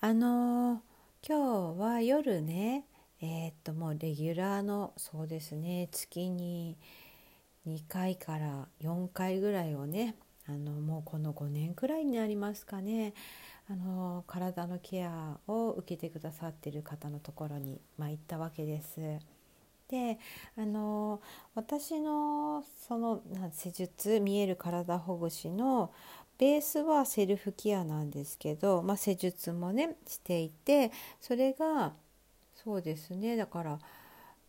あのー、今日は夜ねえー、っともうレギュラーのそうですね月に2回から4回ぐらいをねあのもうこの5年くらいになりますかねあの体のケアを受けてくださってる方のところに、まあ、行ったわけです。であの私のその施術見える体ほぐしのベースはセルフケアなんですけど、まあ、施術もねしていてそれがそうですねだから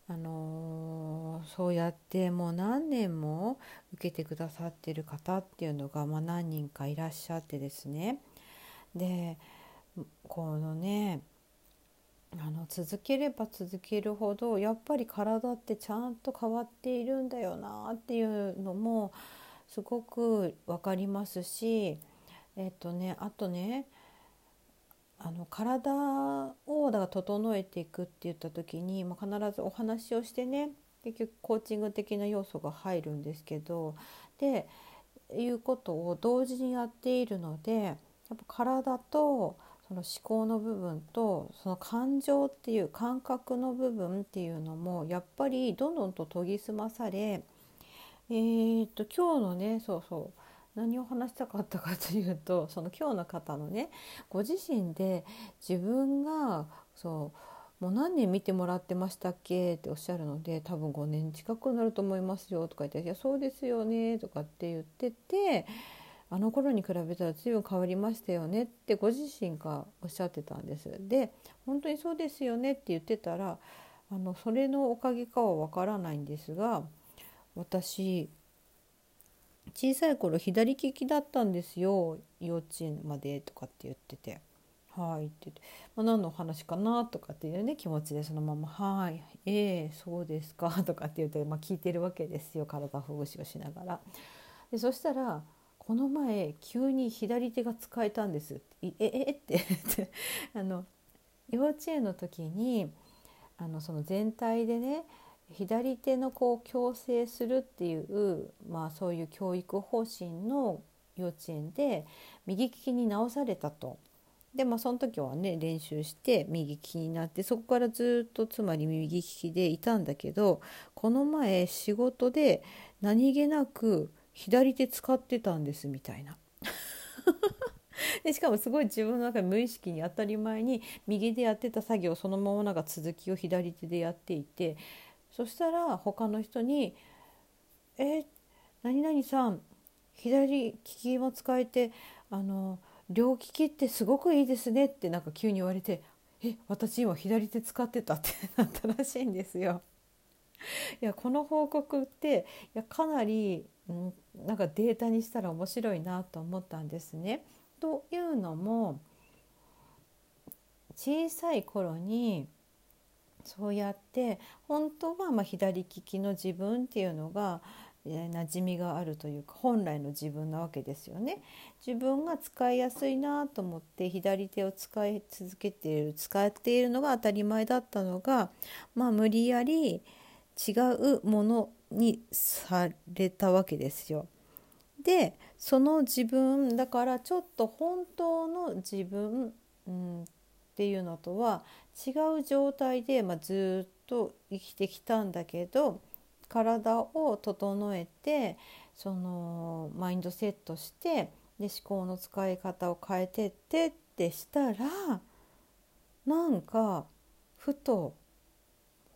あのー、そうやってもう何年も受けてくださってる方っていうのが、まあ、何人かいらっしゃってですね。でこのねあの続ければ続けるほどやっぱり体ってちゃんと変わっているんだよなっていうのもすごく分かりますしえっとねあとねあの体をだから整えていくって言った時に、まあ、必ずお話をしてね結局コーチング的な要素が入るんですけどでいうことを同時にやっているのでやっぱ体とその思考の部分とその感情っていう感覚の部分っていうのもやっぱりどんどんと研ぎ澄まされえー、っと今日のねそうそう何を話したかったかというとその今日の方のねご自身で自分がそうもう何年見てもらってましたっけっておっしゃるので多分5年近くなると思いますよとか言って「いやそうですよね」とかって言っててあの頃に比べたら随分変わりましたよねってご自身がおっしゃってたんです。で本当にそうですよねって言ってたらあのそれのおかげかはわからないんですが私小さい頃左利きだったんですよ。幼稚園までとかって言ってて「はい」って言って、まあ、何のお話かなとかっていうね気持ちでそのまま「はいええー、そうですか」とかって言って、まあ、聞いてるわけですよ。体ほぐしをしながら。でそしたらこの前急に左手が使えたんです「えええって。あの幼稚園の時にあのその全体でね左手のこう矯正するっていう、まあ、そういう教育方針の幼稚園で右利きに直されたと。でまあその時はね練習して右利きになってそこからずっとつまり右利きでいたんだけどこの前仕事で何気なく左手使ってたんですみたいな。でしかもすごい自分の中で無意識に当たり前に右でやってた作業そのままなんか続きを左手でやっていてそしたら他の人に「え何々さん左利きも使えてあの両利きってすごくいいですね」ってなんか急に言われて「え私今左手使ってた」って なったらしいんですよ。いやこの報告っていやかなり、うん、なんかデータにしたら面白いなと思ったんですね。というのも小さい頃にそうやって本当はま左利きの自分っていうのが馴染みがあるというか本来の自分なわけですよね。自分が使いやすいなと思って左手を使い続けている使っているのが当たり前だったのが、まあ、無理やり違うものにされたわけですよ。でその自分だからちょっと本当の自分、うん、っていうのとは違う状態で、まあ、ずっと生きてきたんだけど体を整えてそのマインドセットしてで思考の使い方を変えてってってしたらなんかふと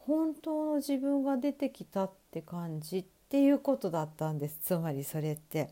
本当の自分が出てきたって感じっていうことだったんですつまりそれって。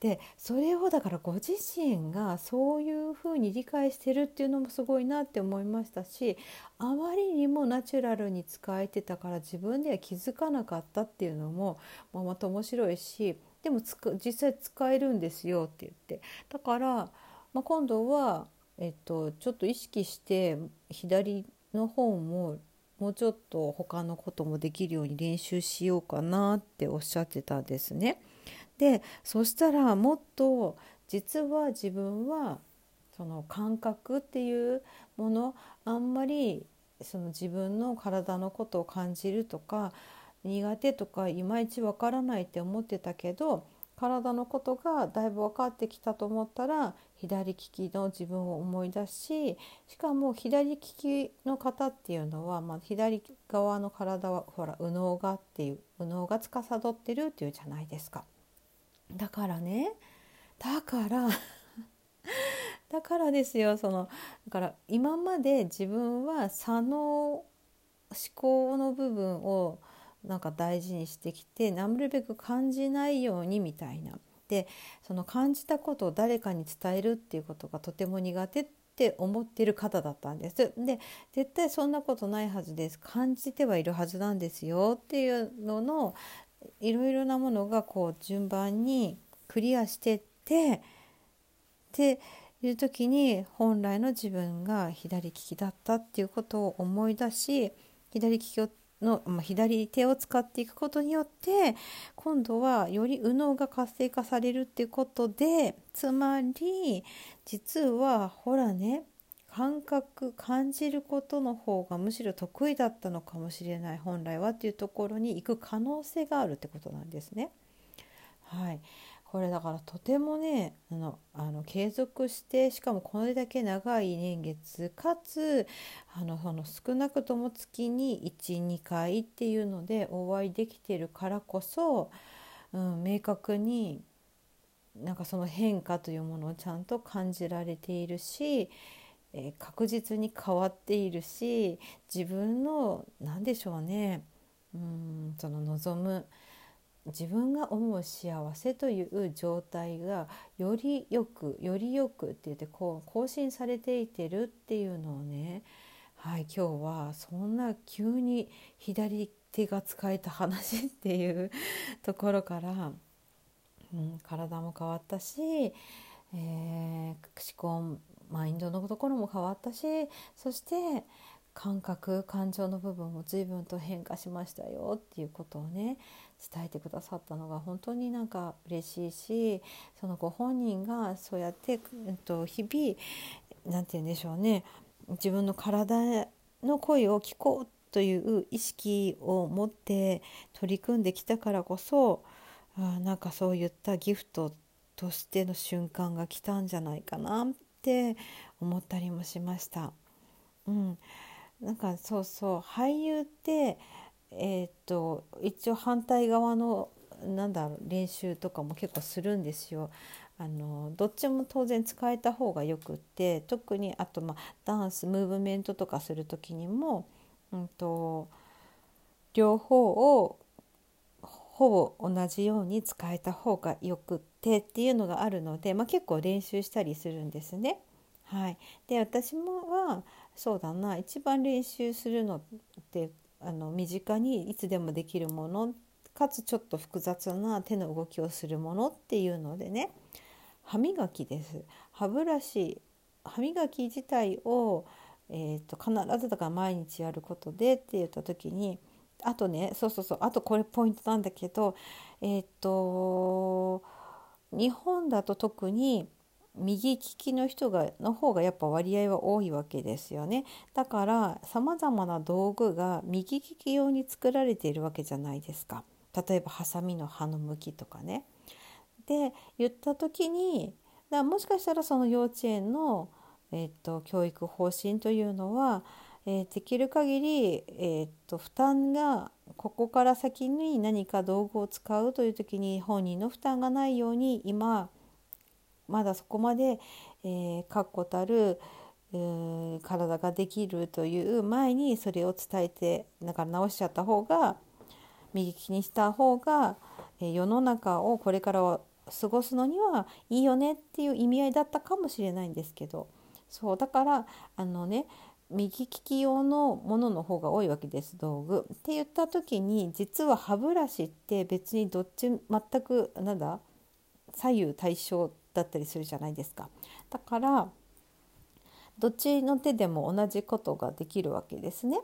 でそれをだからご自身がそういうふうに理解してるっていうのもすごいなって思いましたしあまりにもナチュラルに使えてたから自分では気づかなかったっていうのも、まあ、また面白いしでも実際使えるんですよって言って。だから、まあ、今度はえっと、ちょっと意識して左の方ももうちょっと他のこともできるように練習しようかなっておっしゃってたんですね。でそしたらもっと実は自分はその感覚っていうものあんまりその自分の体のことを感じるとか苦手とかいまいちわからないって思ってたけど体のことがだいぶ分かってきたと思ったら左利きの自分を思い出ししかも左利きの方っていうのは、まあ、左側の体はほら右脳がっていう右脳が司ってるっていうじゃないですか。だからねだから だからですよそのだから今まで自分は左脳思考の部分をなんか大事にしてきてなるべく感じないようにみたいな。でその感じたことを誰かに伝えるっていうことがとても苦手って思ってる方だったんです。で絶対そんなことないはずです感じてはいるはずなんですよっていうののいろいろなものがこう順番にクリアしてってっていう時に本来の自分が左利きだったっていうことを思い出し左利きをの、ま、左手を使っていくことによって今度はより右脳が活性化されるっていうことでつまり実はほらね感覚感じることの方がむしろ得意だったのかもしれない本来はっていうところに行く可能性があるってことなんですね。はい、これだからとてもねあのあの継続してしかもこれだけ長い年月かつあのその少なくとも月に12回っていうのでお会いできてるからこそ、うん、明確になんかその変化というものをちゃんと感じられているし、えー、確実に変わっているし自分の何でしょうねうんその望む自分が思う幸せという状態がよりよくよりよくって言ってこう更新されていてるっていうのをねはい今日はそんな急に左手が使えた話っていうところから、うん、体も変わったし、えー、思考マインドのところも変わったしそして感覚感情の部分も随分と変化しましたよっていうことをね伝えてくださったのが本当になんか嬉しいしそのご本人がそうやって、えっと、日々何て言うんでしょうね自分の体の声を聞こうという意識を持って取り組んできたからこそあなんかそういったギフトとしての瞬間が来たんじゃないかなって思ったりもしました。うん、なんかそうそう俳優ってえー、っと一応反対側のなんだろう練習とかも結構するんですよ。あのどっちも当然使えた方がよくって特にあと、まあ、ダンスムーブメントとかする時にも、うんと、両方をほぼ同じように使えた方がよくってっていうのがあるので、まあ、結構練習したりするんですね。はい、で私もはそうだな一番練習するのってあの身近にいつでもできるものかつちょっと複雑な手の動きをするものっていうのでね歯磨きです。歯ブラシ歯磨き自体を、えーと、必ずだから毎日やることでって言った時にあとねそうそうそうあとこれポイントなんだけどえっ、ー、と日本だと特に右利きの人がの方がやっぱ割合は多いわけですよねだからさまざまな道具が右利き用に作られているわけじゃないですか例えばハサミの刃の向きとかね。で言った時にだもしかしたらその幼稚園の、えーと、教育方針というのは、えー、できる限り、えーと負担がここから先に何か道具を使うという時に本人の負担がないように今まだそこまで、えー、確固たる、えー、体ができるという前にそれを伝えてだから直しちゃった方が右利きにした方が、えー、世の中をこれからは過ごすのにはいいよねっていう意味合いだったかもしれないんですけどそうだからあのね右利き用のものの方が多いわけです道具。って言った時に実は歯ブラシって別にどっち全くなんだ左右対称だったりするじゃないですか。だからどっちの手でも同じことができるわけですね。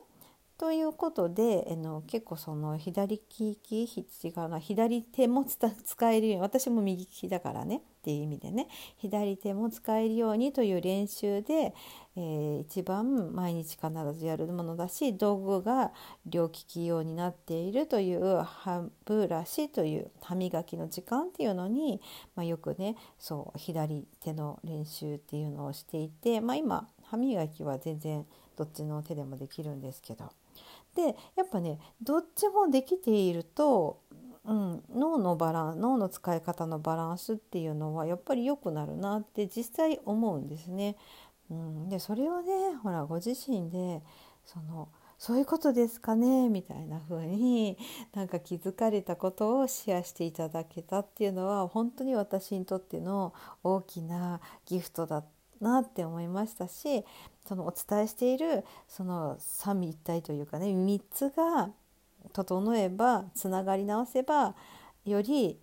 ということであの結構その左利き違うな左手も使えるように私も右利きだからねっていう意味でね左手も使えるようにという練習で、えー、一番毎日必ずやるものだし道具が両利き用になっているという歯ブラシという歯磨きの時間っていうのに、まあ、よくねそう左手の練習っていうのをしていて、まあ、今歯磨きは全然どっちの手でもできるんですけど。でやっぱねどっちもできていると、うん、脳のバラン脳の使い方のバランスっていうのはやっぱり良くなるなって実際思うんですね。うん、でそれをねほらご自身でそのそういうことですかねみたいな風に なんか気づかれたことをシェアしていただけたっていうのは本当に私にとっての大きなギフトだなって思いましたしそのお伝えしているその三位一体というかね3つが整えばつながり直せばより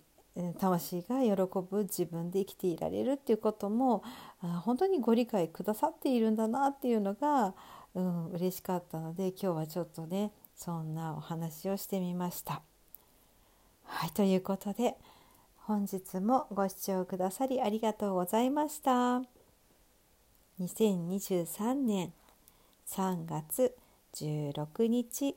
魂が喜ぶ自分で生きていられるっていうことも本当にご理解くださっているんだなっていうのが、うん、嬉しかったので今日はちょっとねそんなお話をしてみました。はいということで本日もご視聴くださりありがとうございました。2023年3月16日